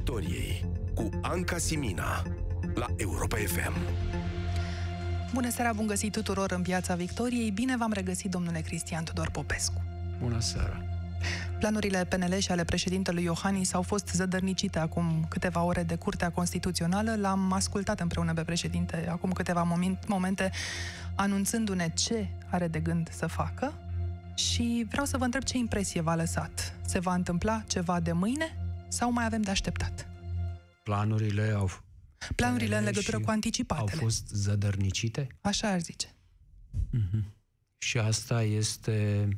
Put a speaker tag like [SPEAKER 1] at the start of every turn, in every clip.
[SPEAKER 1] Victoriei cu Anca Simina la Europa FM.
[SPEAKER 2] Bună seara, bun găsit tuturor în Piața Victoriei. Bine v-am regăsit, domnule Cristian Tudor Popescu.
[SPEAKER 3] Bună seara!
[SPEAKER 2] Planurile PNL și ale președintelui Iohannis au fost zădărnicite acum câteva ore de Curtea Constituțională. L-am ascultat împreună pe președinte acum câteva momente anunțându-ne ce are de gând să facă și vreau să vă întreb ce impresie v-a lăsat. Se va întâmpla ceva de mâine sau mai avem de așteptat?
[SPEAKER 3] Planurile au
[SPEAKER 2] Planurile în legătură cu anticipatele.
[SPEAKER 3] Au fost zădărnicite?
[SPEAKER 2] Așa ar zice.
[SPEAKER 3] Mm-hmm. Și asta este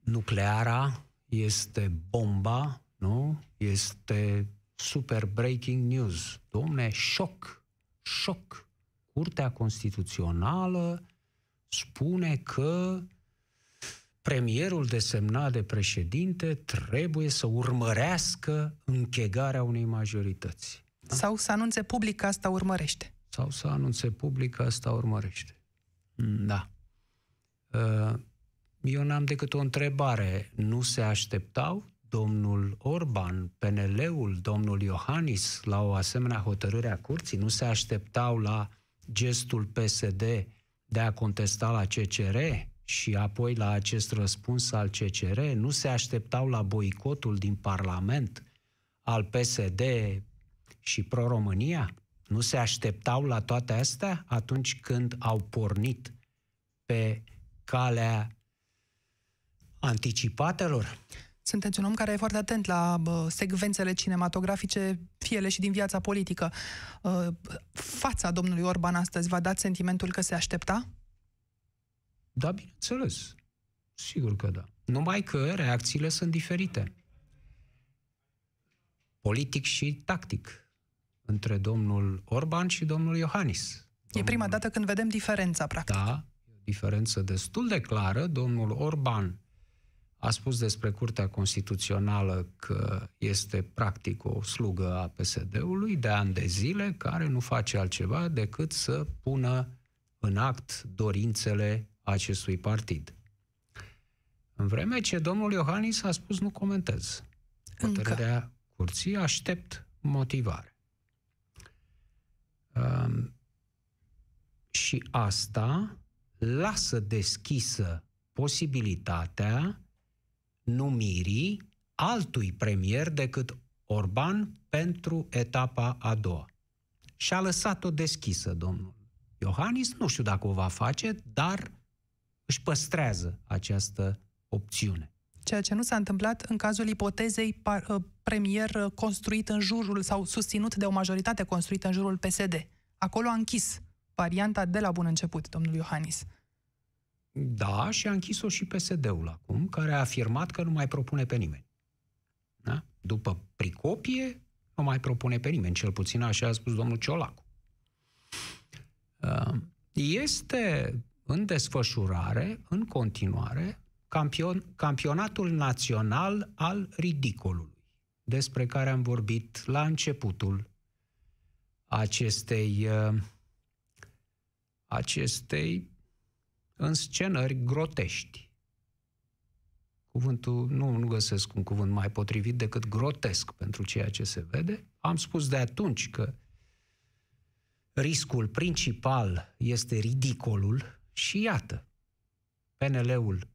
[SPEAKER 3] nucleara, este bomba, nu? Este super breaking news. Domne, șoc, șoc. Curtea Constituțională spune că premierul desemnat de președinte trebuie să urmărească închegarea unei majorități.
[SPEAKER 2] Da? Sau să anunțe public că asta urmărește.
[SPEAKER 3] Sau să anunțe public că asta urmărește. Mm, da. Uh, eu n-am decât o întrebare. Nu se așteptau domnul Orban, PNL-ul, domnul Iohannis la o asemenea hotărâre a curții? Nu se așteptau la gestul PSD de a contesta la CCR și apoi la acest răspuns al CCR? Nu se așteptau la boicotul din Parlament al PSD și Pro-România? Nu se așteptau la toate astea atunci când au pornit pe calea anticipatelor?
[SPEAKER 2] Sunteți un om care e foarte atent la bă, secvențele cinematografice, fiele și din viața politică. Uh, fața domnului Orban astăzi v-a dat sentimentul că se aștepta?
[SPEAKER 3] Da, bineînțeles. Sigur că da. Numai că reacțiile sunt diferite. Politic și tactic între domnul Orban și domnul Iohannis. Domnul...
[SPEAKER 2] E prima dată când vedem diferența, practic.
[SPEAKER 3] Da, o diferență destul de clară. Domnul Orban a spus despre Curtea Constituțională că este practic o slugă a PSD-ului de ani de zile, care nu face altceva decât să pună în act dorințele acestui partid. În vreme ce domnul Iohannis a spus nu comentez. Hotărârea curții aștept motivare. Um, și asta lasă deschisă posibilitatea numirii altui premier decât Orban pentru etapa a doua. Și a lăsat-o deschisă, domnul Iohannis. Nu știu dacă o va face, dar își păstrează această opțiune.
[SPEAKER 2] Ceea ce nu s-a întâmplat în cazul ipotezei uh, premier construit în jurul sau susținut de o majoritate construită în jurul PSD. Acolo a închis varianta de la bun început, domnul Iohannis.
[SPEAKER 3] Da, și a închis-o și PSD-ul acum, care a afirmat că nu mai propune pe nimeni. Da? După pricopie, nu mai propune pe nimeni, cel puțin așa a spus domnul Ciolacu. Uh, este în desfășurare, în continuare, campion, campionatul național al ridicolului, despre care am vorbit la începutul acestei, uh, acestei înscenări grotești. Cuvântul, nu, nu găsesc un cuvânt mai potrivit decât grotesc pentru ceea ce se vede. Am spus de atunci că riscul principal este ridicolul și iată, PNL-ul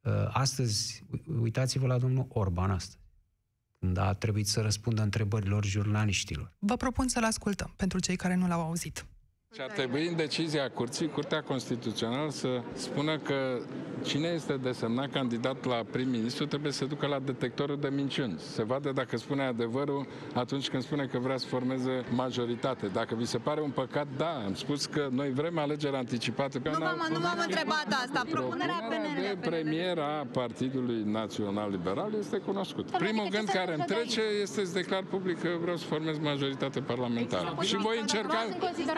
[SPEAKER 3] uh, astăzi, uitați-vă la domnul Orban astăzi, când a trebuit să răspundă întrebărilor jurnaliștilor.
[SPEAKER 2] Vă propun să-l ascultăm pentru cei care nu l-au auzit.
[SPEAKER 4] Și ar trebui în decizia Curții, Curtea Constituțională să spună că cine este desemnat candidat la prim-ministru trebuie să ducă la detectorul de minciuni. Se vadă dacă spune adevărul atunci când spune că vrea să formeze majoritate. Dacă vi se pare un păcat, da, am spus că noi vrem alegeri anticipate.
[SPEAKER 5] Nu v-am, nu v-am întrebat asta.
[SPEAKER 4] Propunerea, Propunerea de premier a Partidului Național Liberal este cunoscută. Primul gând care îmi trece este să declar public că vreau să formez majoritate parlamentară. Și voi încerca,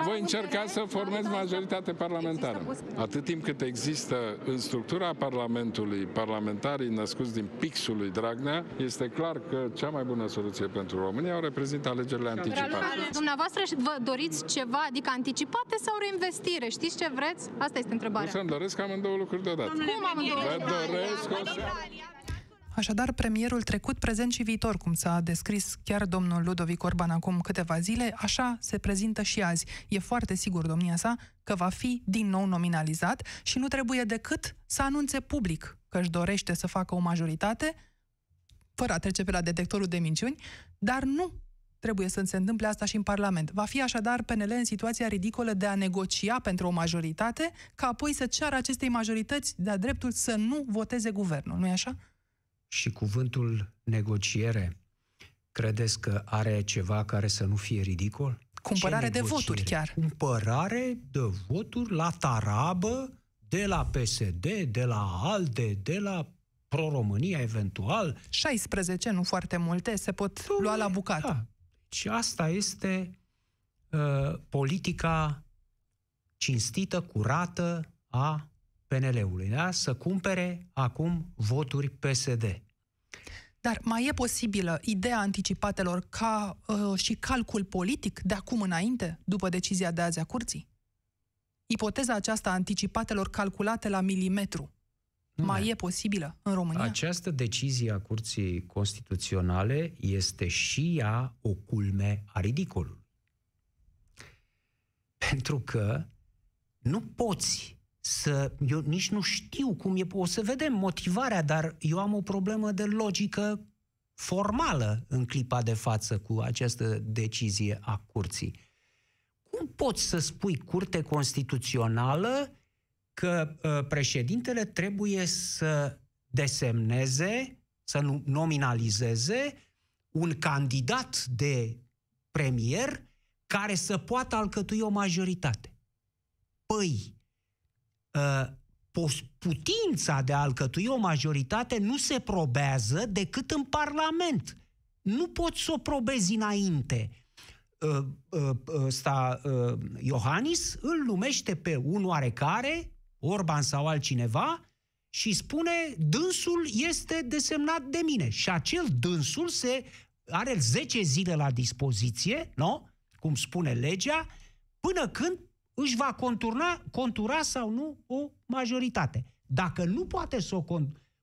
[SPEAKER 4] voi încerca încerca să formez majoritate parlamentară. Atât timp cât există în structura Parlamentului parlamentarii născuți din pixul lui Dragnea, este clar că cea mai bună soluție pentru România o reprezintă alegerile anticipate.
[SPEAKER 5] Dumneavoastră vă doriți ceva, adică anticipate sau reinvestire? Știți ce vreți? Asta este întrebarea.
[SPEAKER 4] Nu să-mi doresc amândouă lucruri deodată.
[SPEAKER 5] Cum amândouă?
[SPEAKER 4] Vă doresc o
[SPEAKER 2] Așadar, premierul trecut, prezent și viitor, cum s-a descris chiar domnul Ludovic Orban acum câteva zile, așa se prezintă și azi. E foarte sigur, domnia sa, că va fi din nou nominalizat și nu trebuie decât să anunțe public că își dorește să facă o majoritate, fără a trece pe la detectorul de minciuni, dar nu trebuie să se întâmple asta și în Parlament. Va fi așadar PNL în situația ridicolă de a negocia pentru o majoritate, ca apoi să ceară acestei majorități de-a dreptul să nu voteze guvernul, nu-i așa?
[SPEAKER 3] Și cuvântul negociere, credeți că are ceva care să nu fie ridicol?
[SPEAKER 2] Cumpărare de voturi chiar.
[SPEAKER 3] Cumpărare de voturi la tarabă, de la PSD, de la ALDE, de la Pro-România eventual.
[SPEAKER 2] 16, nu foarte multe, se pot Dom'le, lua la bucată. Da.
[SPEAKER 3] Și asta este uh, politica cinstită, curată a PNL-ului, da? Să cumpere acum voturi PSD.
[SPEAKER 2] Dar mai e posibilă ideea anticipatelor ca uh, și calcul politic de acum înainte, după decizia de azi a curții? Ipoteza aceasta anticipatelor calculate la milimetru nu mai e posibilă în România?
[SPEAKER 3] Această decizie a Curții Constituționale este și ea o culme a ridicolului. Pentru că nu poți să... Eu nici nu știu cum e... O să vedem motivarea, dar eu am o problemă de logică formală în clipa de față cu această decizie a curții. Cum poți să spui curte constituțională că uh, președintele trebuie să desemneze, să nominalizeze un candidat de premier care să poată alcătui o majoritate. Păi, uh, putința de a alcătui o majoritate nu se probează decât în Parlament. Nu poți să o probezi înainte. Uh, uh, ăsta, Iohannis îl numește pe un oarecare, Orban sau altcineva, și spune dânsul este desemnat de mine. Și acel dânsul se are 10 zile la dispoziție, nu? cum spune legea, până când își va conturna, contura sau nu o majoritate. Dacă nu poate să o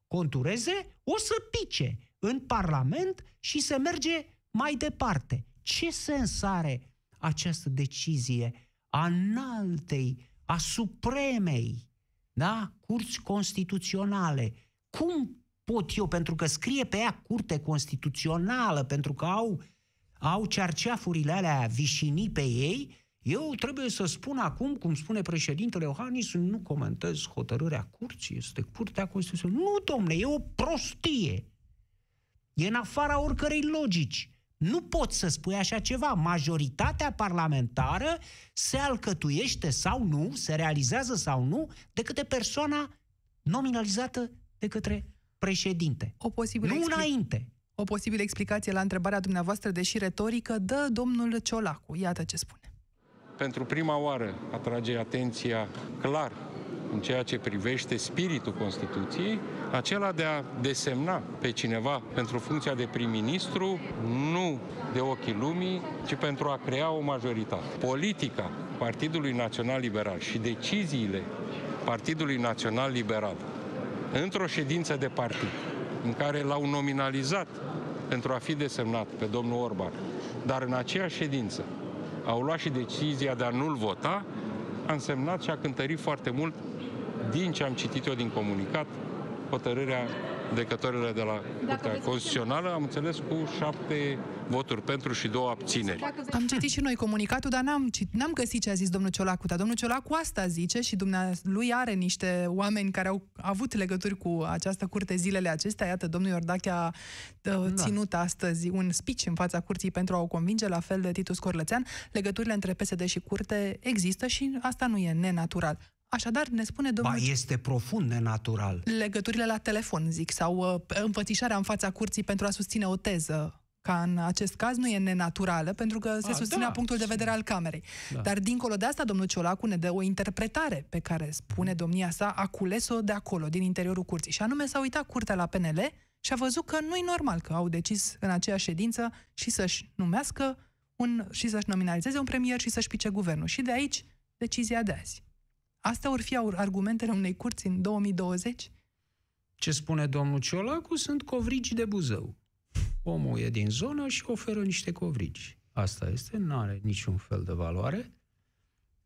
[SPEAKER 3] contureze, o să pice în Parlament și să merge mai departe. Ce sens are această decizie a înaltei, a supremei, da? curți constituționale? Cum pot eu, pentru că scrie pe ea curte constituțională, pentru că au, au cerceafurile alea vișinii pe ei, eu trebuie să spun acum, cum spune președintele Iohannis, nu comentez hotărârea curții, este curtea Constituției. Nu, domne, e o prostie. E în afara oricărei logici. Nu poți să spui așa ceva. Majoritatea parlamentară se alcătuiește sau nu, se realizează sau nu, de către persoana nominalizată de către președinte.
[SPEAKER 2] O posibilă
[SPEAKER 3] nu expli- înainte.
[SPEAKER 2] O posibilă explicație la întrebarea dumneavoastră, deși retorică, dă domnul Ciolacu. Iată ce spune
[SPEAKER 4] pentru prima oară atrage atenția clar în ceea ce privește spiritul Constituției, acela de a desemna pe cineva pentru funcția de prim-ministru, nu de ochii lumii, ci pentru a crea o majoritate. Politica Partidului Național Liberal și deciziile Partidului Național Liberal într-o ședință de partid în care l-au nominalizat pentru a fi desemnat pe domnul Orban, dar în aceeași ședință au luat și decizia de a nu-l vota, a însemnat și a cântărit foarte mult, din ce am citit eu din comunicat, hotărârea decătorile de la Curtea Constituțională, am înțeles cu șapte voturi pentru și două abțineri.
[SPEAKER 2] Am citit și noi comunicatul, dar n-am, n-am găsit ce a zis domnul Ciolacu. Dar domnul Ciolacu asta zice și lui are niște oameni care au avut legături cu această curte zilele acestea. Iată, domnul Iordache a da. ținut astăzi un speech în fața curții pentru a o convinge, la fel de Titus Corlățean. Legăturile între PSD și curte există și asta nu e nenatural. Așadar, ne spune domnul...
[SPEAKER 3] Ba, este profund nenatural.
[SPEAKER 2] Legăturile la telefon, zic, sau uh, înfățișarea în fața curții pentru a susține o teză ca în acest caz nu e nenaturală, pentru că se a, susține da, punctul de vedere al Camerei. Da. Dar dincolo de asta, domnul Ciolacu ne dă o interpretare pe care spune domnia sa, a cules-o de acolo, din interiorul curții. Și anume s-a uitat curtea la PNL și a văzut că nu e normal că au decis în aceeași ședință și să-și numească un, și să-și nominalizeze un premier și să-și pice guvernul. Și de aici decizia de azi. Astea vor fi argumentele unei curți în 2020?
[SPEAKER 3] ce spune domnul Ciolacu sunt covrigi de Buzău. Omul e din zonă și oferă niște covrigi. Asta este, nu are niciun fel de valoare.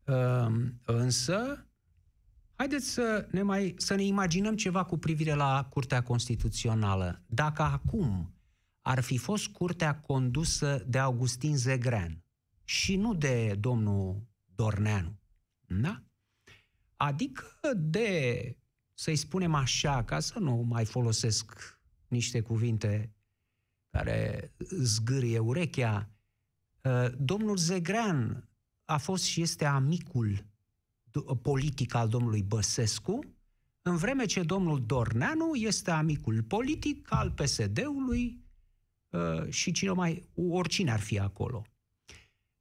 [SPEAKER 3] Ehm, însă, haideți să ne, mai, să ne imaginăm ceva cu privire la Curtea Constituțională. Dacă acum ar fi fost curtea condusă de Augustin Zegrean și nu de domnul Dorneanu, da? Adică de, să-i spunem așa, ca să nu mai folosesc niște cuvinte care zgârie urechea, ă, domnul Zegrean a fost și este amicul politic al domnului Băsescu, în vreme ce domnul Dorneanu este amicul politic al PSD-ului uh, și cine mai, oricine ar fi acolo.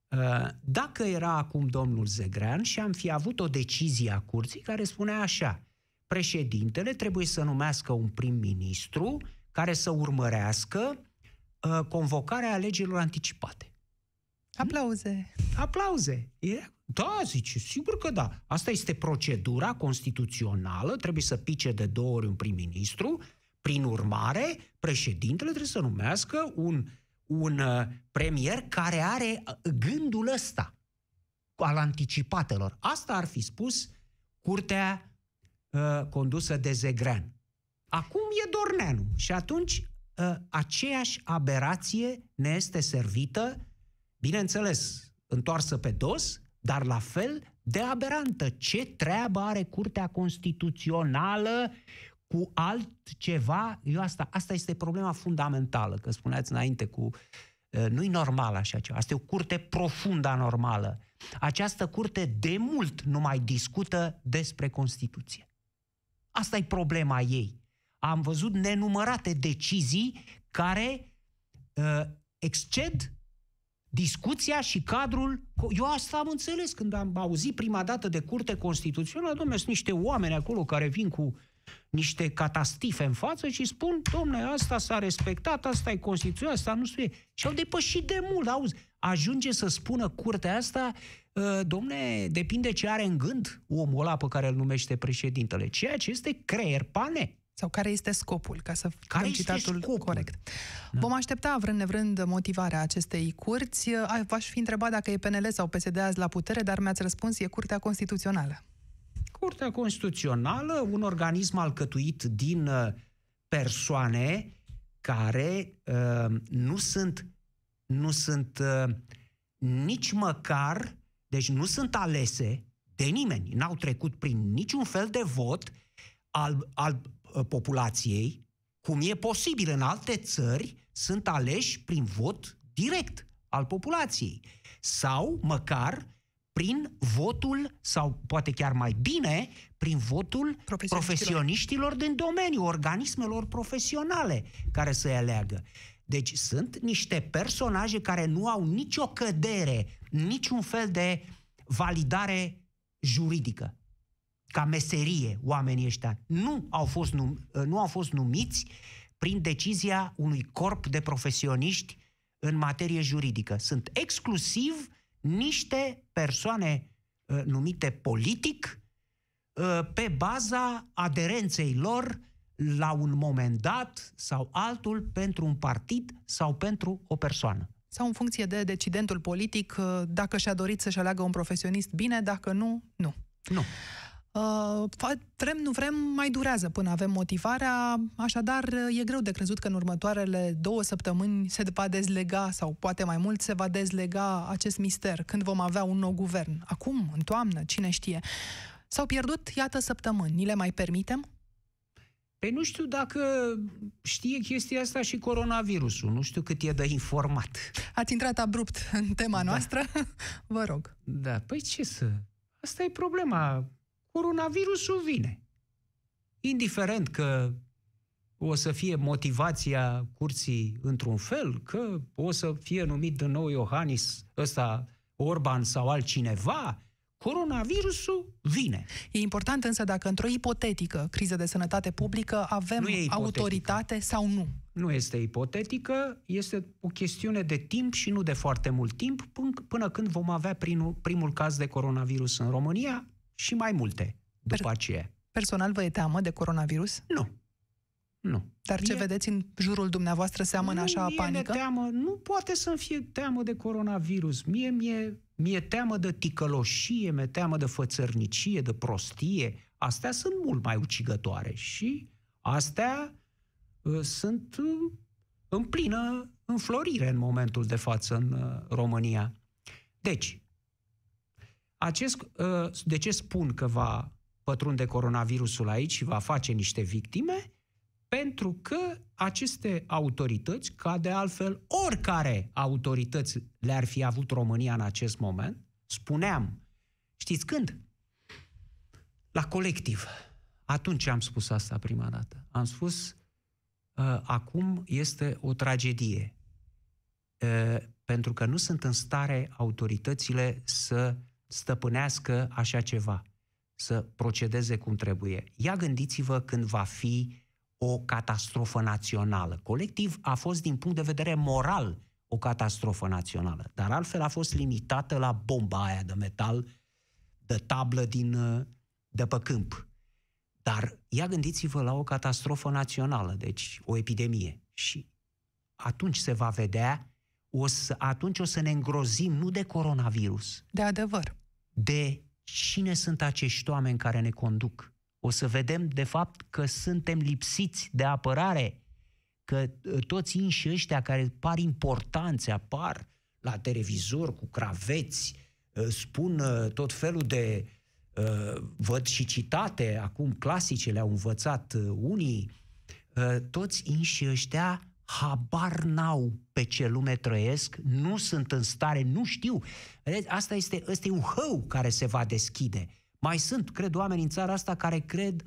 [SPEAKER 3] Uh, dacă era acum domnul Zegrean și am fi avut o decizie a curții care spunea așa, președintele trebuie să numească un prim-ministru care să urmărească uh, convocarea alegerilor anticipate.
[SPEAKER 2] Aplauze!
[SPEAKER 3] Aplauze! E, da, zice, sigur că da. Asta este procedura constituțională, trebuie să pice de două ori un prim-ministru, prin urmare, președintele trebuie să numească un, un uh, premier care are uh, gândul ăsta al anticipatelor. Asta ar fi spus curtea uh, condusă de Zegrean. Acum e Dorneanu și atunci uh, aceeași aberație ne este servită bineînțeles, întoarsă pe dos, dar la fel de aberantă. Ce treabă are Curtea Constituțională cu altceva? Eu asta, asta este problema fundamentală, că spuneați înainte cu uh, nu-i normal așa ceva. Asta e o curte profund anormală. Această curte de mult nu mai discută despre Constituție. Asta e problema ei. Am văzut nenumărate decizii care uh, exced discuția și cadrul... Eu asta am înțeles când am auzit prima dată de curte constituțională, domnule, sunt niște oameni acolo care vin cu niște catastife în față și spun, domnule, asta s-a respectat, asta e Constituția, asta nu știu. Și au depășit de mult, auzi, ajunge să spună curtea asta, ă, domne, depinde ce are în gând omul ăla pe care îl numește președintele, ceea ce este creier pane.
[SPEAKER 2] Sau care este scopul, ca să
[SPEAKER 3] care
[SPEAKER 2] citatul
[SPEAKER 3] scopul?
[SPEAKER 2] corect. Da. Vom aștepta, vrând nevrând, motivarea acestei curți. V-aș fi întrebat dacă e PNL sau PSD azi la putere, dar mi-ați răspuns, e Curtea Constituțională.
[SPEAKER 3] Curtea Constituțională, un organism alcătuit din uh, persoane care uh, nu sunt, nu sunt uh, nici măcar, deci nu sunt alese de nimeni, n-au trecut prin niciun fel de vot al, al Uh, populației, cum e posibil în alte țări, sunt aleși prin vot direct al populației. Sau, măcar, prin votul, sau poate chiar mai bine, prin votul profesioniștilor, profesioniștilor din domeniu, organismelor profesionale care să aleagă. Deci sunt niște personaje care nu au nicio cădere, niciun fel de validare juridică ca meserie oamenii ăștia. Nu au fost, num, nu au fost numiți prin decizia unui corp de profesioniști în materie juridică. Sunt exclusiv niște persoane uh, numite politic uh, pe baza aderenței lor la un moment dat sau altul pentru un partid sau pentru o persoană.
[SPEAKER 2] Sau în funcție de decidentul politic, uh, dacă și-a dorit să-și aleagă un profesionist, bine, dacă nu, nu.
[SPEAKER 3] Nu.
[SPEAKER 2] Uh, vrem, nu vrem, mai durează până avem motivarea, așadar e greu de crezut că în următoarele două săptămâni se va dezlega, sau poate mai mult, se va dezlega acest mister, când vom avea un nou guvern. Acum, în toamnă, cine știe. S-au pierdut, iată, săptămâni. Ni le mai permitem?
[SPEAKER 3] Păi nu știu dacă știe chestia asta și coronavirusul. Nu știu cât e de informat.
[SPEAKER 2] Ați intrat abrupt în tema da. noastră. Vă rog.
[SPEAKER 3] Da, păi ce să... Asta e problema coronavirusul vine. Indiferent că o să fie motivația curții într-un fel, că o să fie numit din nou Iohannis ăsta Orban sau altcineva, coronavirusul vine.
[SPEAKER 2] E important însă dacă într-o ipotetică criză de sănătate publică avem autoritate sau nu.
[SPEAKER 3] Nu este ipotetică, este o chestiune de timp și nu de foarte mult timp, până când vom avea primul, primul caz de coronavirus în România, și mai multe după per- aceea.
[SPEAKER 2] Personal vă e teamă de coronavirus?
[SPEAKER 3] Nu. Nu.
[SPEAKER 2] Dar ce
[SPEAKER 3] Mie-
[SPEAKER 2] vedeți în jurul dumneavoastră seamănă așa
[SPEAKER 3] nu, mie
[SPEAKER 2] panică?
[SPEAKER 3] Mi-e teamă, nu poate să-mi fie teamă de coronavirus. Mie mi-e, mi-e teamă de ticăloșie, mi-e teamă de fățărnicie, de prostie. Astea sunt mult mai ucigătoare și astea uh, sunt uh, în plină înflorire în momentul de față în uh, România. Deci, acest, uh, de ce spun că va pătrunde coronavirusul aici și va face niște victime? Pentru că aceste autorități, ca de altfel oricare autorități le-ar fi avut România în acest moment, spuneam, știți când? La colectiv. Atunci am spus asta prima dată. Am spus, uh, acum este o tragedie. Uh, pentru că nu sunt în stare autoritățile să stăpânească așa ceva, să procedeze cum trebuie. Ia gândiți-vă când va fi o catastrofă națională. Colectiv a fost din punct de vedere moral o catastrofă națională, dar altfel a fost limitată la bomba aia de metal de tablă din, uh, de pe câmp. Dar ia gândiți-vă la o catastrofă națională, deci o epidemie. Și atunci se va vedea, o să, atunci o să ne îngrozim nu de coronavirus,
[SPEAKER 2] De adevăr.
[SPEAKER 3] De cine sunt acești oameni care ne conduc. O să vedem, de fapt, că suntem lipsiți de apărare, că uh, toți inși ăștia care par importanți apar la televizor cu craveți, uh, spun uh, tot felul de... uh, Văd și citate, acum clasice le-au învățat uh, unii, uh, toți inși ăștia habar n-au pe ce lume trăiesc, nu sunt în stare, nu știu. Vedeți, Asta este, ăsta e un hău care se va deschide. Mai sunt, cred, oameni în țara asta care cred,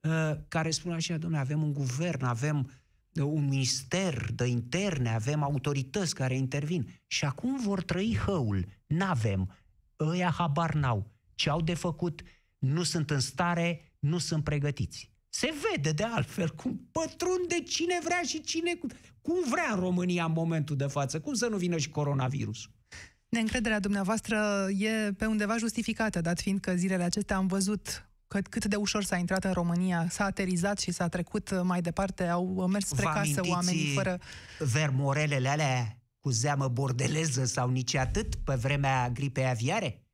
[SPEAKER 3] uh, care spun așa, domnule, avem un guvern, avem uh, un minister de interne, avem autorități care intervin. Și acum vor trăi hăul. N-avem. Ăia habar n-au. Ce au de făcut, nu sunt în stare, nu sunt pregătiți. Se vede de altfel cum pătrunde cine vrea și cine cum vrea în România în momentul de față. Cum să nu vină și coronavirusul?
[SPEAKER 2] Neîncrederea dumneavoastră e pe undeva justificată, dat fiind că zilele acestea am văzut cât, cât de ușor s-a intrat în România, s-a aterizat și s-a trecut mai departe, au mers spre
[SPEAKER 3] Vă
[SPEAKER 2] casă
[SPEAKER 3] amintiți
[SPEAKER 2] oamenii fără...
[SPEAKER 3] vermorelele alea cu zeamă bordeleză sau nici atât pe vremea gripei aviare?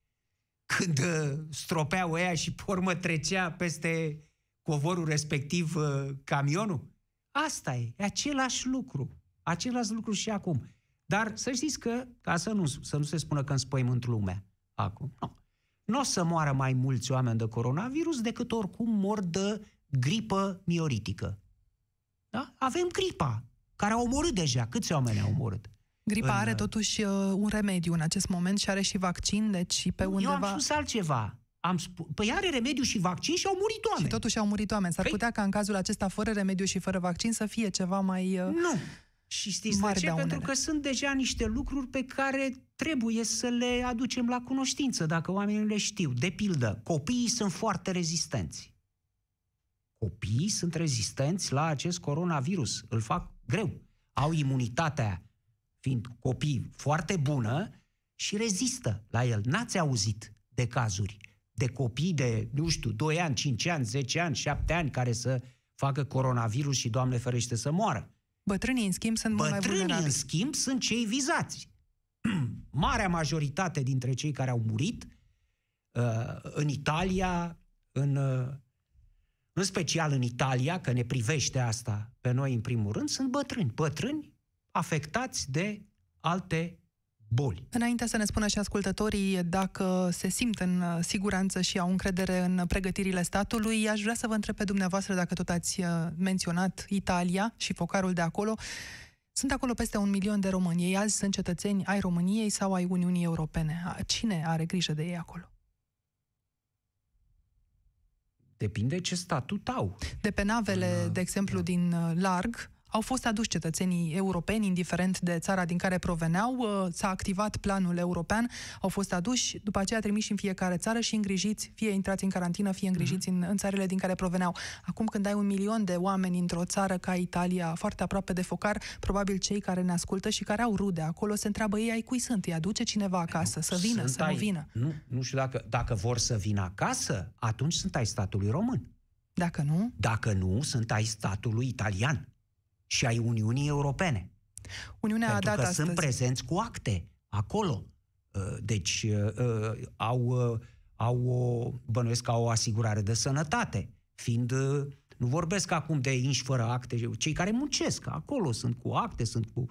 [SPEAKER 3] Când uh, stropeau ăia și pe urmă trecea peste covorul respectiv uh, camionul? Asta e, e același lucru. Același lucru și acum. Dar să știți că, ca să nu, să nu se spună că înspăimânt lumea acum, nu. Nu o să moară mai mulți oameni de coronavirus decât oricum mor de gripă mioritică. Da? Avem gripa, care a omorât deja. Câți oameni au omorât?
[SPEAKER 2] Gripa
[SPEAKER 3] În-
[SPEAKER 2] are totuși uh, un remediu în acest moment și are și vaccin, deci pe
[SPEAKER 3] Eu
[SPEAKER 2] undeva...
[SPEAKER 3] am spus altceva. Am spus, păi are remediu și vaccin și au murit oameni.
[SPEAKER 2] Și totuși au murit oameni. S-ar
[SPEAKER 3] Păi-
[SPEAKER 2] putea ca în cazul acesta, fără remediu și fără vaccin, să fie ceva mai... uh,
[SPEAKER 3] Nu. Și știți de
[SPEAKER 2] Mari
[SPEAKER 3] ce?
[SPEAKER 2] daunele.
[SPEAKER 3] Pentru că sunt deja niște lucruri pe care trebuie să le aducem la cunoștință, dacă oamenii nu le știu. De pildă, copiii sunt foarte rezistenți. Copiii sunt rezistenți la acest coronavirus. Îl fac greu. Au imunitatea, fiind copii, foarte bună și rezistă la el. N-ați auzit de cazuri de copii de, nu știu, 2 ani, 5 ani, 10 ani, 7 ani care să facă coronavirus și, Doamne ferește, să moară.
[SPEAKER 2] Bătrânii, în schimb, sunt mult mai
[SPEAKER 3] Bătrânii, în
[SPEAKER 2] vulnerabili.
[SPEAKER 3] schimb, sunt cei vizați. Marea majoritate dintre cei care au murit uh, în Italia, în, uh, în special în Italia, că ne privește asta pe noi în primul rând, sunt bătrâni. Bătrâni afectați de alte boli.
[SPEAKER 2] Înainte să ne spună și ascultătorii dacă se simt în uh, siguranță și au încredere în pregătirile statului, aș vrea să vă întreb pe dumneavoastră, dacă tot ați uh, menționat Italia și focarul de acolo, sunt acolo peste un milion de români. Ei azi sunt cetățeni ai României sau ai Uniunii Europene. A- Cine are grijă de ei acolo?
[SPEAKER 3] Depinde ce statut au.
[SPEAKER 2] De pe navele,
[SPEAKER 3] În,
[SPEAKER 2] de exemplu, din uh, larg, au fost aduși cetățenii europeni, indiferent de țara din care proveneau, uh, s-a activat planul european, au fost aduși, după aceea trimiși în fiecare țară și îngrijiți, fie intrați în carantină, fie îngrijiți în, în țările din care proveneau. Acum când ai un milion de oameni într-o țară ca Italia, foarte aproape de focar, probabil cei care ne ascultă și care au rude acolo se întreabă ei ai cui sunt, îi aduce cineva acasă, să vină,
[SPEAKER 3] Sunt
[SPEAKER 2] să
[SPEAKER 3] ai,
[SPEAKER 2] nu vină.
[SPEAKER 3] Nu, nu știu dacă, dacă vor să vină acasă, atunci sunt ai statului român.
[SPEAKER 2] Dacă nu?
[SPEAKER 6] Dacă nu, sunt ai statului italian și ai Uniunii Europene.
[SPEAKER 2] Uniunea
[SPEAKER 6] Pentru
[SPEAKER 2] a dat
[SPEAKER 6] că
[SPEAKER 2] astăzi.
[SPEAKER 6] sunt prezenți cu acte acolo. Uh, Deci uh, uh, au, uh, au o, bănuiesc că au o asigurare de sănătate, fiind, uh, nu vorbesc acum de inși fără acte, cei care muncesc acolo sunt cu acte, sunt cu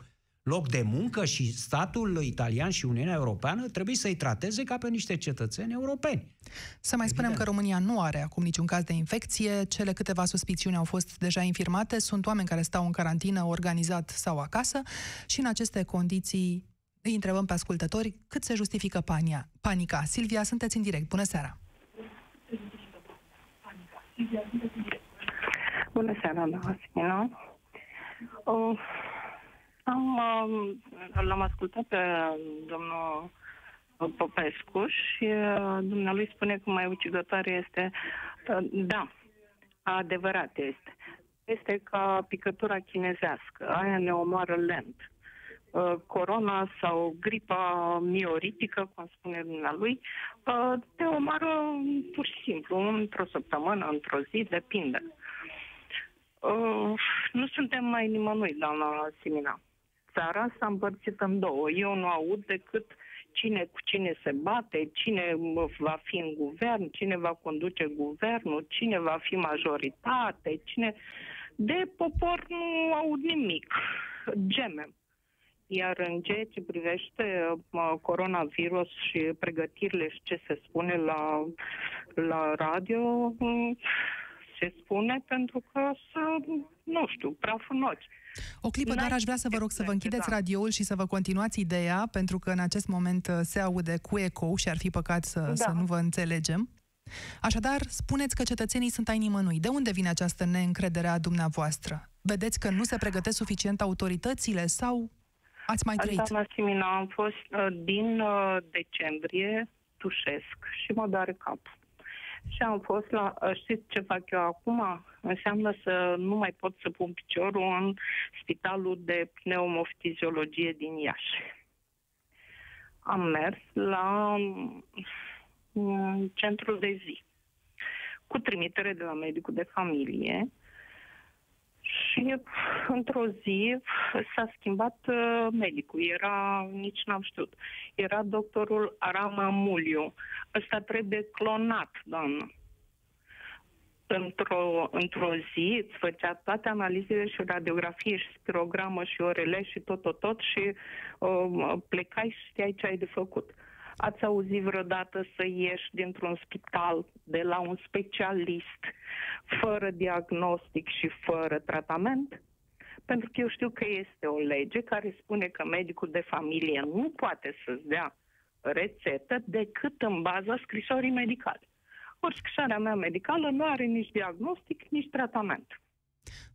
[SPEAKER 6] loc de muncă și statul italian și Uniunea Europeană trebuie să-i trateze ca pe niște cetățeni europeni.
[SPEAKER 2] Să mai spunem
[SPEAKER 6] Evident.
[SPEAKER 2] că România nu are acum niciun caz de infecție. Cele câteva suspiciuni au fost deja infirmate. Sunt oameni care stau în carantină, organizat sau acasă și în aceste condiții îi întrebăm pe ascultători cât se justifică pania, panica. Silvia, sunteți în direct. Bună seara!
[SPEAKER 7] Bună seara, doamna Simina. Uh, am, uh, l-am ascultat pe domnul Popescu și uh, dumnealui spune că mai ucigătoare este... Uh, da, adevărat este. Este ca picătura chinezească. Aia ne omoară lent. Uh, corona sau gripa mioritică, cum spune dumnealui, uh, te omoară pur și simplu, într-o săptămână, într-o zi, depinde. Uh, nu suntem mai nimănui, doamna Simina. Țara s-a împărțit în două. Eu nu aud decât cine cu cine se bate, cine mă, va fi în guvern, cine va conduce guvernul, cine va fi majoritate, cine... De popor nu aud nimic. Gemem. Iar în ceea ce privește uh, coronavirus și pregătirile și ce se spune la, la radio, mm, se spune pentru că să, nu știu, praf în ochi.
[SPEAKER 2] O clipă,
[SPEAKER 7] N-ai
[SPEAKER 2] dar aș vrea să vă rog să vă
[SPEAKER 7] exemple,
[SPEAKER 2] închideți
[SPEAKER 7] da.
[SPEAKER 2] radioul și să vă continuați ideea, pentru că în acest moment uh, se aude cu ecou și ar fi păcat să,
[SPEAKER 7] Da.
[SPEAKER 2] să nu vă înțelegem. Așadar, spuneți că cetățenii sunt ai nimănui. De unde vine această neîncredere a dumneavoastră? Vedeți că nu se pregătesc suficient autoritățile sau ați mai trăit?
[SPEAKER 7] Doamna Simina, am fost uh, din uh, decembrie, tușesc și mă doare capul. Și am fost la, uh, știți ce fac eu acum? Înseamnă să nu mai pot să pun piciorul în spitalul de pneumofiziologie din Iași. Am mers la um, centrul de zi cu trimitere de la medicul de familie și într-o zi s-a schimbat uh, medicul. Era, nici n-am știut, era doctorul Arama Muliu. Ăsta trebuie clonat, doamnă. Într-o, într-o zi îți făcea toate analizele și radiografie și spirogramă și orele și tot, tot, tot și uh, plecai și știai ce ai de făcut. Ați auzit vreodată să ieși dintr-un spital de la un specialist fără diagnostic și fără tratament? Pentru că eu știu că este o lege care spune că medicul de familie nu poate să-ți dea rețetă decât în baza scrisorii medicale. Ori scrisoarea mea medicală nu are nici diagnostic, nici tratament.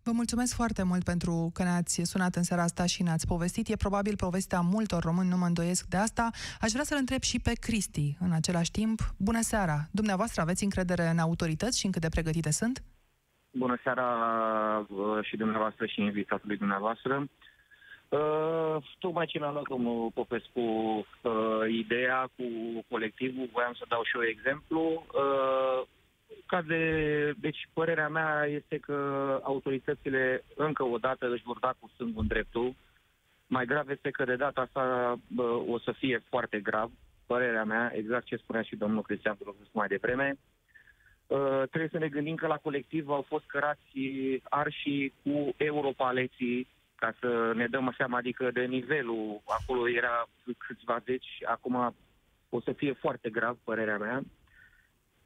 [SPEAKER 2] Vă mulțumesc foarte mult pentru că ne-ați sunat în seara asta și ne-ați povestit. E probabil povestea multor români, nu mă îndoiesc de asta. Aș vrea să-l întreb și pe Cristi în același timp. Bună seara! Dumneavoastră aveți încredere în autorități și în cât de pregătite sunt?
[SPEAKER 8] Bună seara uh, și dumneavoastră și invitatului dumneavoastră. Uh, tocmai ce mi-a luat domnul Popescu uh, ideea cu colectivul, voiam să dau și eu exemplu. Uh, ca de, deci părerea mea este că autoritățile încă o dată își vor da cu sângul în dreptul. Mai grav este că de data asta bă, o să fie foarte grav, părerea mea, exact ce spunea și domnul Cristian Tudorescu mai devreme. Uh, trebuie să ne gândim că la colectiv au fost cărați arșii cu europaleții ca să ne dăm seama, adică de nivelul, acolo era câțiva zeci, acum o să fie foarte grav, părerea mea.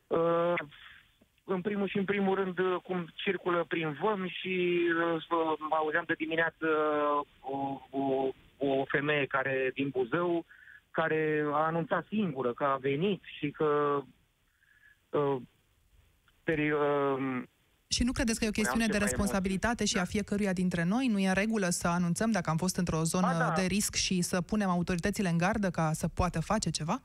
[SPEAKER 8] Uh, în primul și în primul rând, uh, cum circulă prin văm și uh, auzeam de dimineață o, o, o femeie care din Buzău, care a anunțat singură că a venit și că uh, peri, uh,
[SPEAKER 2] Și nu credeți că e o chestiune de
[SPEAKER 8] ceva
[SPEAKER 2] responsabilitate și a fiecăruia dintre noi? Nu e în regulă să anunțăm dacă am fost într-o zonă
[SPEAKER 8] Ba da.
[SPEAKER 2] de risc și să punem autoritățile în gardă ca să poată face ceva?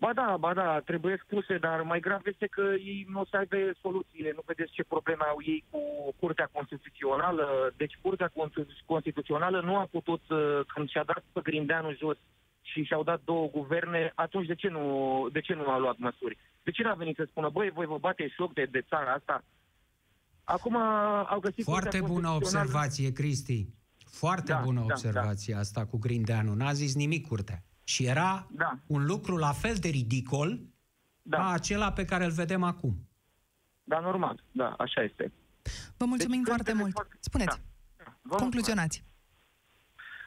[SPEAKER 8] Ba da, ba da, trebuie spuse, dar mai grav este că ei nu o să aibă soluțiile. Nu vedeți ce probleme au ei cu Curtea Constituțională. Deci Curtea Constitu- Constituțională nu a putut, uh, când și-a dat pe grindeanul jos și și-au dat două guverne, atunci de ce nu, de ce nu a luat măsuri? De ce nu a venit să spună, băi, voi vă bate joc de, de țara asta? Acum au găsit...
[SPEAKER 3] Foarte bună observație, Cristi. Foarte da, bună da, observație da. asta cu Grindeanu. N-a zis nimic curtea. Și era da. un lucru la fel de ridicol da. ca acela pe care îl vedem acum.
[SPEAKER 8] Da, normal. Da, așa este.
[SPEAKER 2] Vă mulțumim deci, foarte mult. Fac... Spuneți. Da. da. Concluzionați.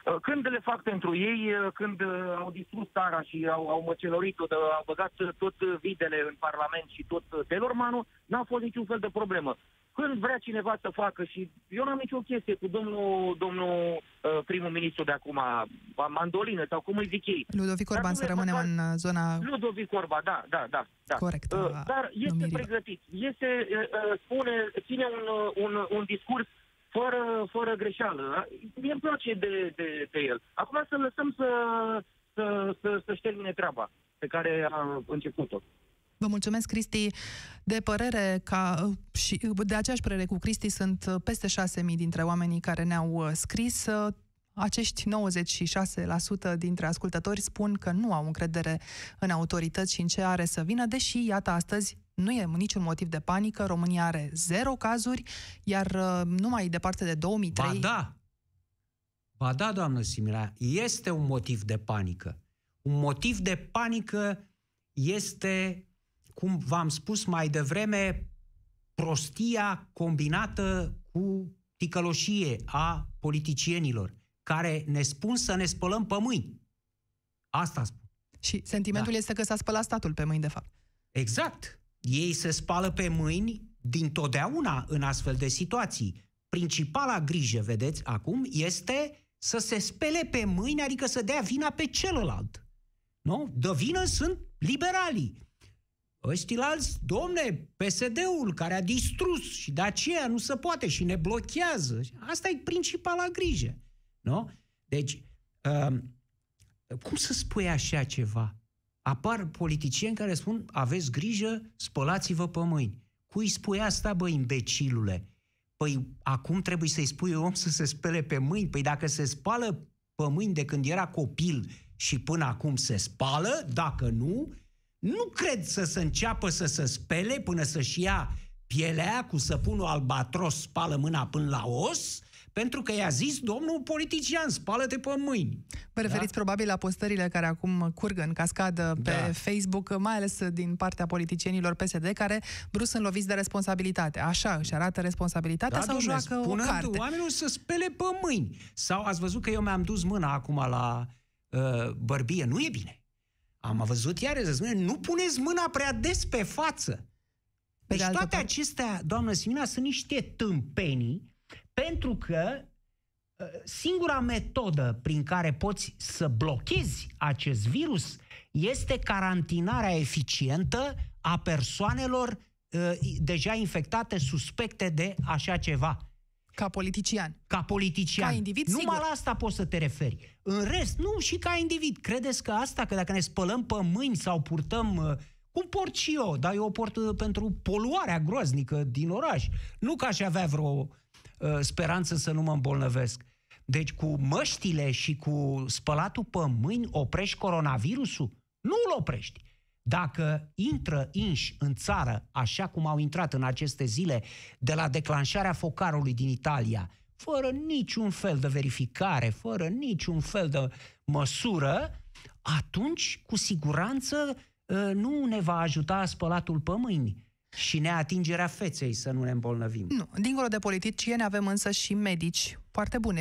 [SPEAKER 8] Uh, când le fac pentru ei, uh, când uh, au distrus țara și au, au măcelorit-o, au băgat tot videle în Parlament și tot Telormanul, n-a fost niciun fel de problemă. Când vrea cineva să facă și eu n-am nicio chestie cu domnul, domnul uh, primul ministru de acum, mandolină sau cum îi zic ei.
[SPEAKER 2] Ludovic Orban, să rămânem în zona...
[SPEAKER 8] Ludovic Orban, da, da, da. da.
[SPEAKER 2] Corect. Uh,
[SPEAKER 8] dar este numirilor. pregătit, este, uh, spune, ține un, un, un discurs fără, fără greșeală. Mie îmi place de, de, de el. Acum să lăsăm să, să, să, să-și termine treaba pe care a început-o.
[SPEAKER 2] Vă mulțumesc, Cristi. De părere ca și de aceeași părere cu Cristi sunt peste 6.000 dintre oamenii care ne-au scris. Acești 96% dintre ascultători spun că nu au încredere în autorități și în ce are să vină, deși, iată, astăzi nu e niciun motiv de panică. România are zero cazuri, iar uh, numai departe de 2003...
[SPEAKER 3] Ba da! Ba da, doamnă Simila, este un motiv de panică. Un motiv de panică este, cum v-am spus mai devreme, prostia combinată cu ticăloșie a politicienilor, care ne spun să ne spălăm pe mâini. Asta spun.
[SPEAKER 2] Și sentimentul da. este că s-a spălat statul pe mâini, de fapt.
[SPEAKER 3] Exact. Ei se spală pe mâini din totdeauna în astfel de situații. Principala grijă, vedeți, acum, este să se spele pe mâini, adică să dea vina pe celălalt. Nu? De vină sunt liberalii. Ăștia alți, domne, PSD-ul care a distrus și de aceea nu se poate și ne blochează. Asta e principala grijă. Nu? Deci, uh, cum să spui așa ceva? Apar politicieni care spun aveți grijă, spălați-vă pe mâini. Cui spui asta, bă, imbecilule? Păi acum trebuie să-i spui om să se spele pe mâini. Păi dacă se spală pe mâini de când era copil și până acum se spală, dacă nu, nu cred să se înceapă să se spele până să-și ia pielea cu săpunul albatros, spală mâna până la os, pentru că i-a zis domnul politician, spală-te pe mâini.
[SPEAKER 2] Vă referiți da? probabil la postările care acum curg în cascadă pe da. Facebook, mai ales din partea politicienilor PSD, care brusc sunt loviți de responsabilitate. Așa își arată responsabilitatea da, sau domne, joacă o carte?
[SPEAKER 3] oamenilor să spele pe mâini. Sau ați văzut că eu mi-am dus mâna acum la uh, bărbie. Nu e bine. Am văzut iar, spune, nu puneți mâna prea des pe față. Pe deci de toate parte... acestea, doamnă Simina, sunt niște tâmpenii pentru că ă, singura metodă prin care poți să blochezi acest virus este carantinarea eficientă a persoanelor uh, deja infectate, suspecte de așa ceva.
[SPEAKER 2] Ca politician.
[SPEAKER 3] Ca politician.
[SPEAKER 2] Ca individ,
[SPEAKER 3] Numai
[SPEAKER 2] sigur.
[SPEAKER 3] la asta poți să te referi. În rest, nu și ca individ. Credeți că asta, că dacă ne spălăm pe mâini sau purtăm uh, cum port și eu, dar eu o port pentru poluarea groaznică din oraș. Nu că aș avea vreo Uh, speranță să nu mă îmbolnăvesc. Deci cu măștile și cu spălatul pe mâini oprești coronavirusul? Nu îl oprești. Dacă intră inși în țară, așa cum au intrat în aceste zile, de la declanșarea focarului din Italia, fără niciun fel de verificare, fără niciun fel de măsură, atunci, cu siguranță, uh, nu ne va ajuta spălatul pe mâini și neatingerea feței să nu ne îmbolnăvim.
[SPEAKER 2] Nu. Dincolo de politicieni avem însă și medici foarte buni,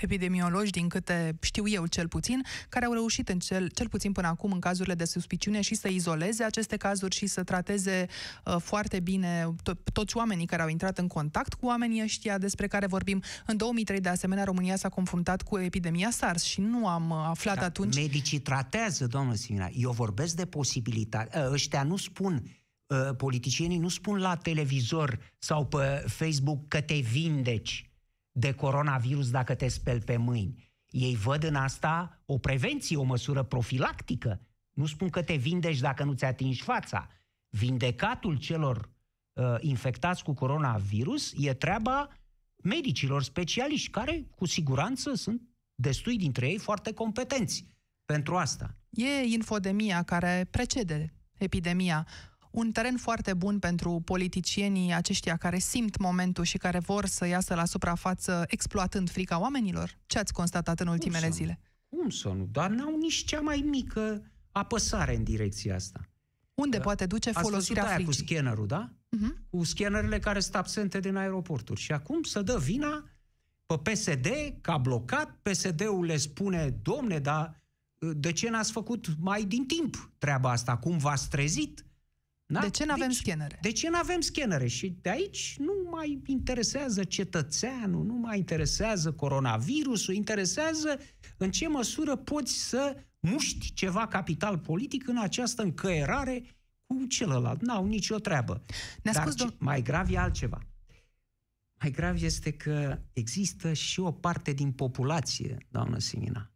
[SPEAKER 2] epidemiologi, din câte știu eu cel puțin, care au reușit în cel, cel puțin până acum în cazurile de suspiciune și să izoleze aceste cazuri și să trateze uh, foarte bine to- toți oamenii care au intrat în contact cu oamenii ăștia despre care vorbim. În 2003, de asemenea, România s-a confruntat cu epidemia SARS și nu am uh, aflat da, atunci...
[SPEAKER 3] Medicii tratează, domnul Simina. Eu vorbesc de posibilitate. Ăștia nu spun Uh, politicienii nu spun la televizor sau pe Facebook că te vindeci de coronavirus dacă te speli pe mâini. Ei văd în asta o prevenție, o măsură profilactică. Nu spun că te vindeci dacă nu ți atingi fața. Vindecatul celor uh, infectați cu coronavirus e treaba medicilor specialiști, care cu siguranță sunt destui dintre ei foarte competenți pentru asta.
[SPEAKER 2] E infodemia care precede epidemia un teren foarte bun pentru politicienii aceștia care simt momentul și care vor să iasă la suprafață exploatând frica oamenilor? Ce ați constatat în ultimele
[SPEAKER 3] Cum
[SPEAKER 2] zile?
[SPEAKER 3] Cum să nu? Dar n-au nici cea mai mică apăsare în direcția asta.
[SPEAKER 2] Unde poate duce
[SPEAKER 3] Ați
[SPEAKER 2] folosirea
[SPEAKER 3] văzut aia cu
[SPEAKER 2] fricii?
[SPEAKER 3] scannerul, da?
[SPEAKER 2] Mhm.
[SPEAKER 3] Cu scannerele care sunt absente din aeroporturi. Și acum să dă vina pe PSD că a blocat, PSD-ul le spune, domne, dar de ce n-ați făcut mai din timp treaba asta? Cum v-ați trezit? Da?
[SPEAKER 2] De ce n-avem
[SPEAKER 3] Deci,
[SPEAKER 2] scanere?
[SPEAKER 3] De ce nu avem scanere? Și de aici nu mai interesează cetățeanul, nu mai interesează coronavirusul, interesează în ce măsură poți să muști ceva capital politic în această încăierare cu celălalt. N-au nicio treabă.
[SPEAKER 2] Ne-a
[SPEAKER 3] Dar
[SPEAKER 2] spus
[SPEAKER 3] ce,
[SPEAKER 2] dom-
[SPEAKER 3] mai grav e altceva. Mai grav este că există și o parte din populație, doamnă Simina,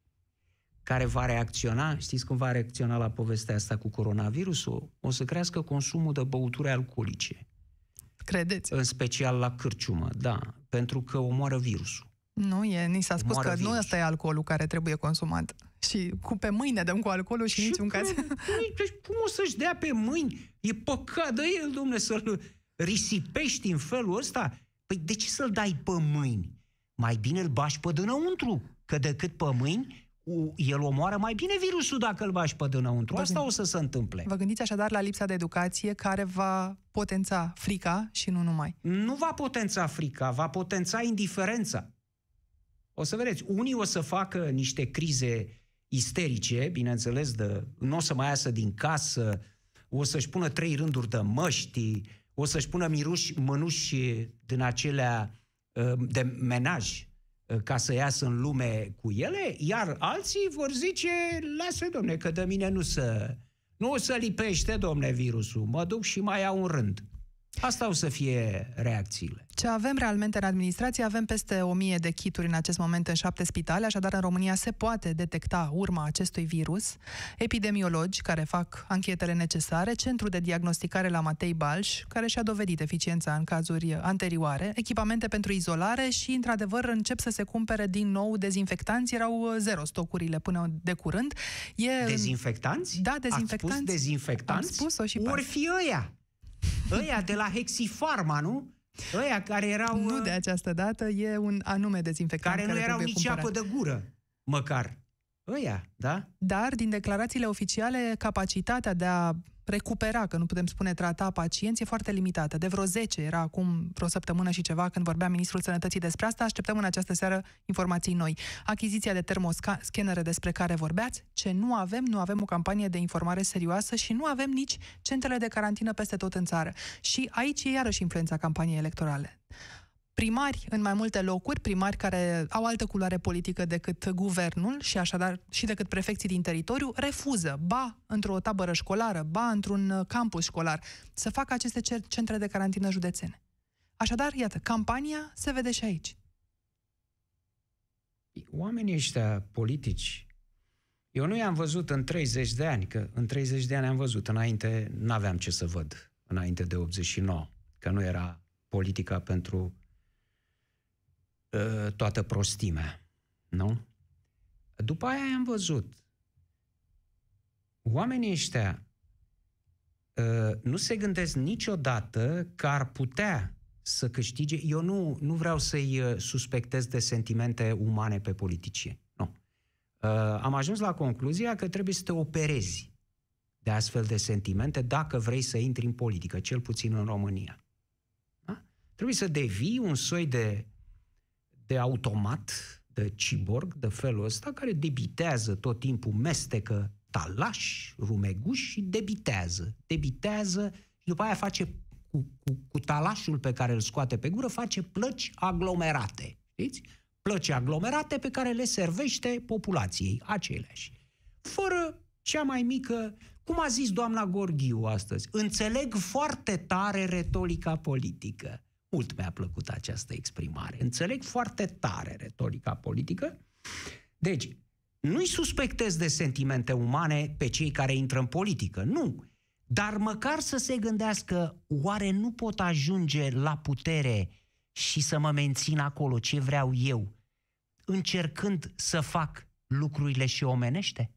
[SPEAKER 3] care va reacționa, știți cum va reacționa la povestea asta cu coronavirusul? O să crească consumul de băuturi alcoolice,
[SPEAKER 2] Credeți?
[SPEAKER 3] în special la cârciumă, da, pentru că omoară virusul.
[SPEAKER 2] Nu e, ni s-a spus
[SPEAKER 3] Moară
[SPEAKER 2] că nu
[SPEAKER 3] virus.
[SPEAKER 2] ăsta e alcoolul care trebuie consumat. Și cu pe mâine dăm cu alcoolul și, în niciun caz.
[SPEAKER 3] că- Păi, deci cum o să-și dea pe mâini? E păcat de el, domne, să-l risipești în felul ăsta? Păi de ce să-l dai pe mâini? Mai bine îl bași pe dinăuntru, că decât pe mâini, u- el omoară mai bine virusul dacă îl bași pe dinăuntru. Asta o să se întâmple.
[SPEAKER 2] Vă gândiți așadar la lipsa de educație care va potența frica și nu numai.
[SPEAKER 3] nu va potența frica, va potența indiferența. O să vedeți, unii o să facă niște crize isterice, bineînțeles, de, nu o să mai iasă din casă, o să-și pună trei rânduri de măști, o să-și pună miruși, mânuși din acelea uh, de menaj uh, ca să iasă în lume cu ele, iar alții vor zice, lasă, domne, că de mine nu să, nu se lipește, domne, virusul, mă duc și mai iau un rând. Asta o să fie reacțiile.
[SPEAKER 2] Ce avem realmente în administrație, avem peste 1000 de kituri în acest moment în șapte spitale, așadar în România se poate detecta urma acestui virus, epidemiologi care fac anchetele necesare, centru de diagnosticare la Matei Balș, care și-a dovedit eficiența în cazuri anterioare, echipamente pentru izolare și, într-adevăr, încep să se cumpere din nou dezinfectanți, erau uh, zero stocurile până de curând. E în-
[SPEAKER 3] Dezinfectanți?
[SPEAKER 2] Da,
[SPEAKER 3] Ați
[SPEAKER 2] dezinfectanți.
[SPEAKER 3] spus dezinfectanți?
[SPEAKER 2] Am spus-o și pe
[SPEAKER 3] Ori fi ăia. Ăia de la Hexifarma, nu? Ăia care erau...
[SPEAKER 2] Nu
[SPEAKER 3] uh,
[SPEAKER 2] de această dată, e un anume dezinfectant
[SPEAKER 3] care nu erau
[SPEAKER 2] trebuie
[SPEAKER 3] nici
[SPEAKER 2] cumpărat.
[SPEAKER 3] apă de gură, măcar. Ăia, da?
[SPEAKER 2] Dar, din declarațiile oficiale, capacitatea de a recupera, că nu putem spune trata pacienți, e foarte limitată. De vreo 10 era acum vreo săptămână și ceva când vorbea Ministrul Sănătății despre asta. Așteptăm în această seară informații noi. Achiziția de termoscanere despre care vorbeați, ce nu avem, nu avem o campanie de informare serioasă și nu avem nici centrele de carantină peste tot în țară. Și aici e iarăși influența campaniei electorale primari în mai multe locuri, primari care au altă culoare politică decât guvernul și așadar și decât prefecții din teritoriu, refuză, ba într-o tabără școlară, ba într-un uh, campus școlar, să facă aceste cer- centre de carantină județene. Așadar, iată, campania se vede și aici.
[SPEAKER 3] Oamenii ăștia politici, eu nu i-am văzut în 30 de ani, că în 30 de ani am văzut, înainte n-aveam ce să văd, înainte de 89, că nu era politica pentru uh, toată prostimea, nu? După aia am văzut. Oamenii ăștia uh, nu se gândesc niciodată că ar putea să câștige. Eu nu, nu vreau să-i uh, suspectez de sentimente umane pe politicieni. Nu. Uh, am ajuns la concluzia că trebuie să te operezi de astfel de sentimente dacă vrei să intri în politică, cel puțin în România. Da? Trebuie să devii un soi de, de automat, de ciborg, de felul ăsta, care debitează tot timpul, mestecă talaș, rumeguș și debitează. Debitează și după aia face cu, cu, cu talașul pe care îl scoate pe gură, face plăci aglomerate. Știți? Plăci aglomerate pe care le servește populației, aceleași. Fără cea mai mică, cum a zis doamna Gorghiu astăzi, înțeleg foarte tare retorica politică. Mult mi-a plăcut această exprimare. Înțeleg foarte tare retorica politică. Deci, nu-i suspectez de sentimente umane pe cei care intră în politică, nu. Dar măcar să se gândească, oare nu pot ajunge la putere și să mă mențin acolo ce vreau eu, încercând să fac lucrurile și omenește?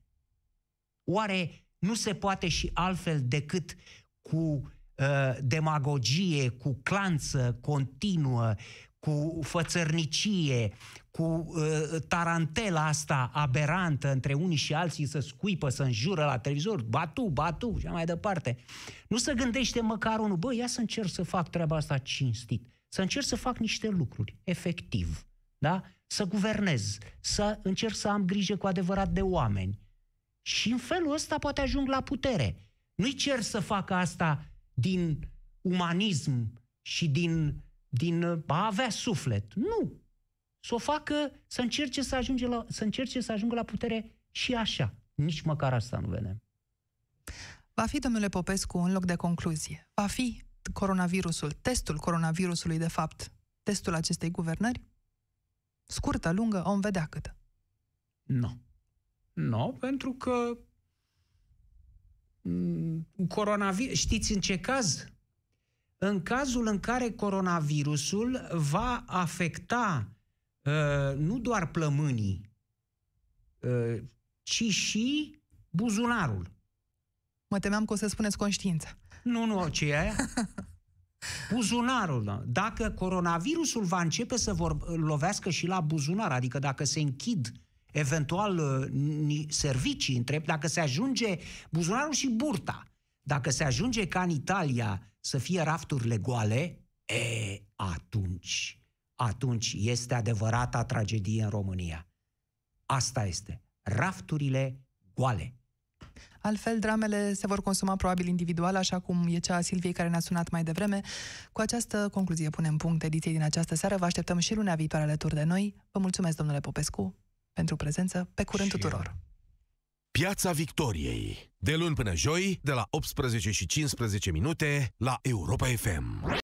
[SPEAKER 3] Oare nu se poate și altfel decât cu uh, demagogie, cu clanță continuă, cu fățărnicie, cu uh, tarantela asta aberantă între unii și alții să scuipă, să înjură la televizor, batu, batu și mai departe. Nu se gândește măcar unul, bă, ia să încerc să fac treaba asta cinstit, să încerc să fac niște lucruri, efectiv, da? Să guvernez, să încerc să am grijă cu adevărat de oameni. Și în felul ăsta poate ajung la putere. Nu-i cer să facă asta din umanism și din, din a avea suflet. Nu să o facă, să încerce să, ajunge la, să încerce să ajungă la putere și așa. Nici măcar asta nu vedem.
[SPEAKER 2] Va fi, domnule Popescu, în loc de concluzie, va fi coronavirusul, testul coronavirusului, de fapt, testul acestei guvernări? Scurtă, lungă, om vedea câtă.
[SPEAKER 3] Nu. Nu, pentru că mm, coronavirus, știți în ce caz? În cazul în care coronavirusul va afecta Uh, nu doar plămânii, uh, ci și buzunarul.
[SPEAKER 2] Mă temeam că o să spuneți conștiința.
[SPEAKER 3] Nu, nu, ce e aia? Buzunarul. Da. Dacă coronavirusul va începe să vor lovească și la buzunar, adică dacă se închid eventual uh, servicii, întreb, dacă se ajunge buzunarul și burta, dacă se ajunge ca în Italia să fie rafturile goale, e, atunci atunci este adevărata tragedie în România. Asta este. Rafturile goale.
[SPEAKER 2] Altfel, dramele se vor consuma probabil individual, așa cum e cea a Silviei care ne-a sunat mai devreme. Cu această concluzie punem punct ediției din această seară. Vă așteptăm și lunea viitoare alături de noi. Vă mulțumesc, domnule Popescu, pentru prezență. Pe curând și tuturor!
[SPEAKER 1] Piața Victoriei. De luni până joi, de la 18 și 15 minute, la Europa FM.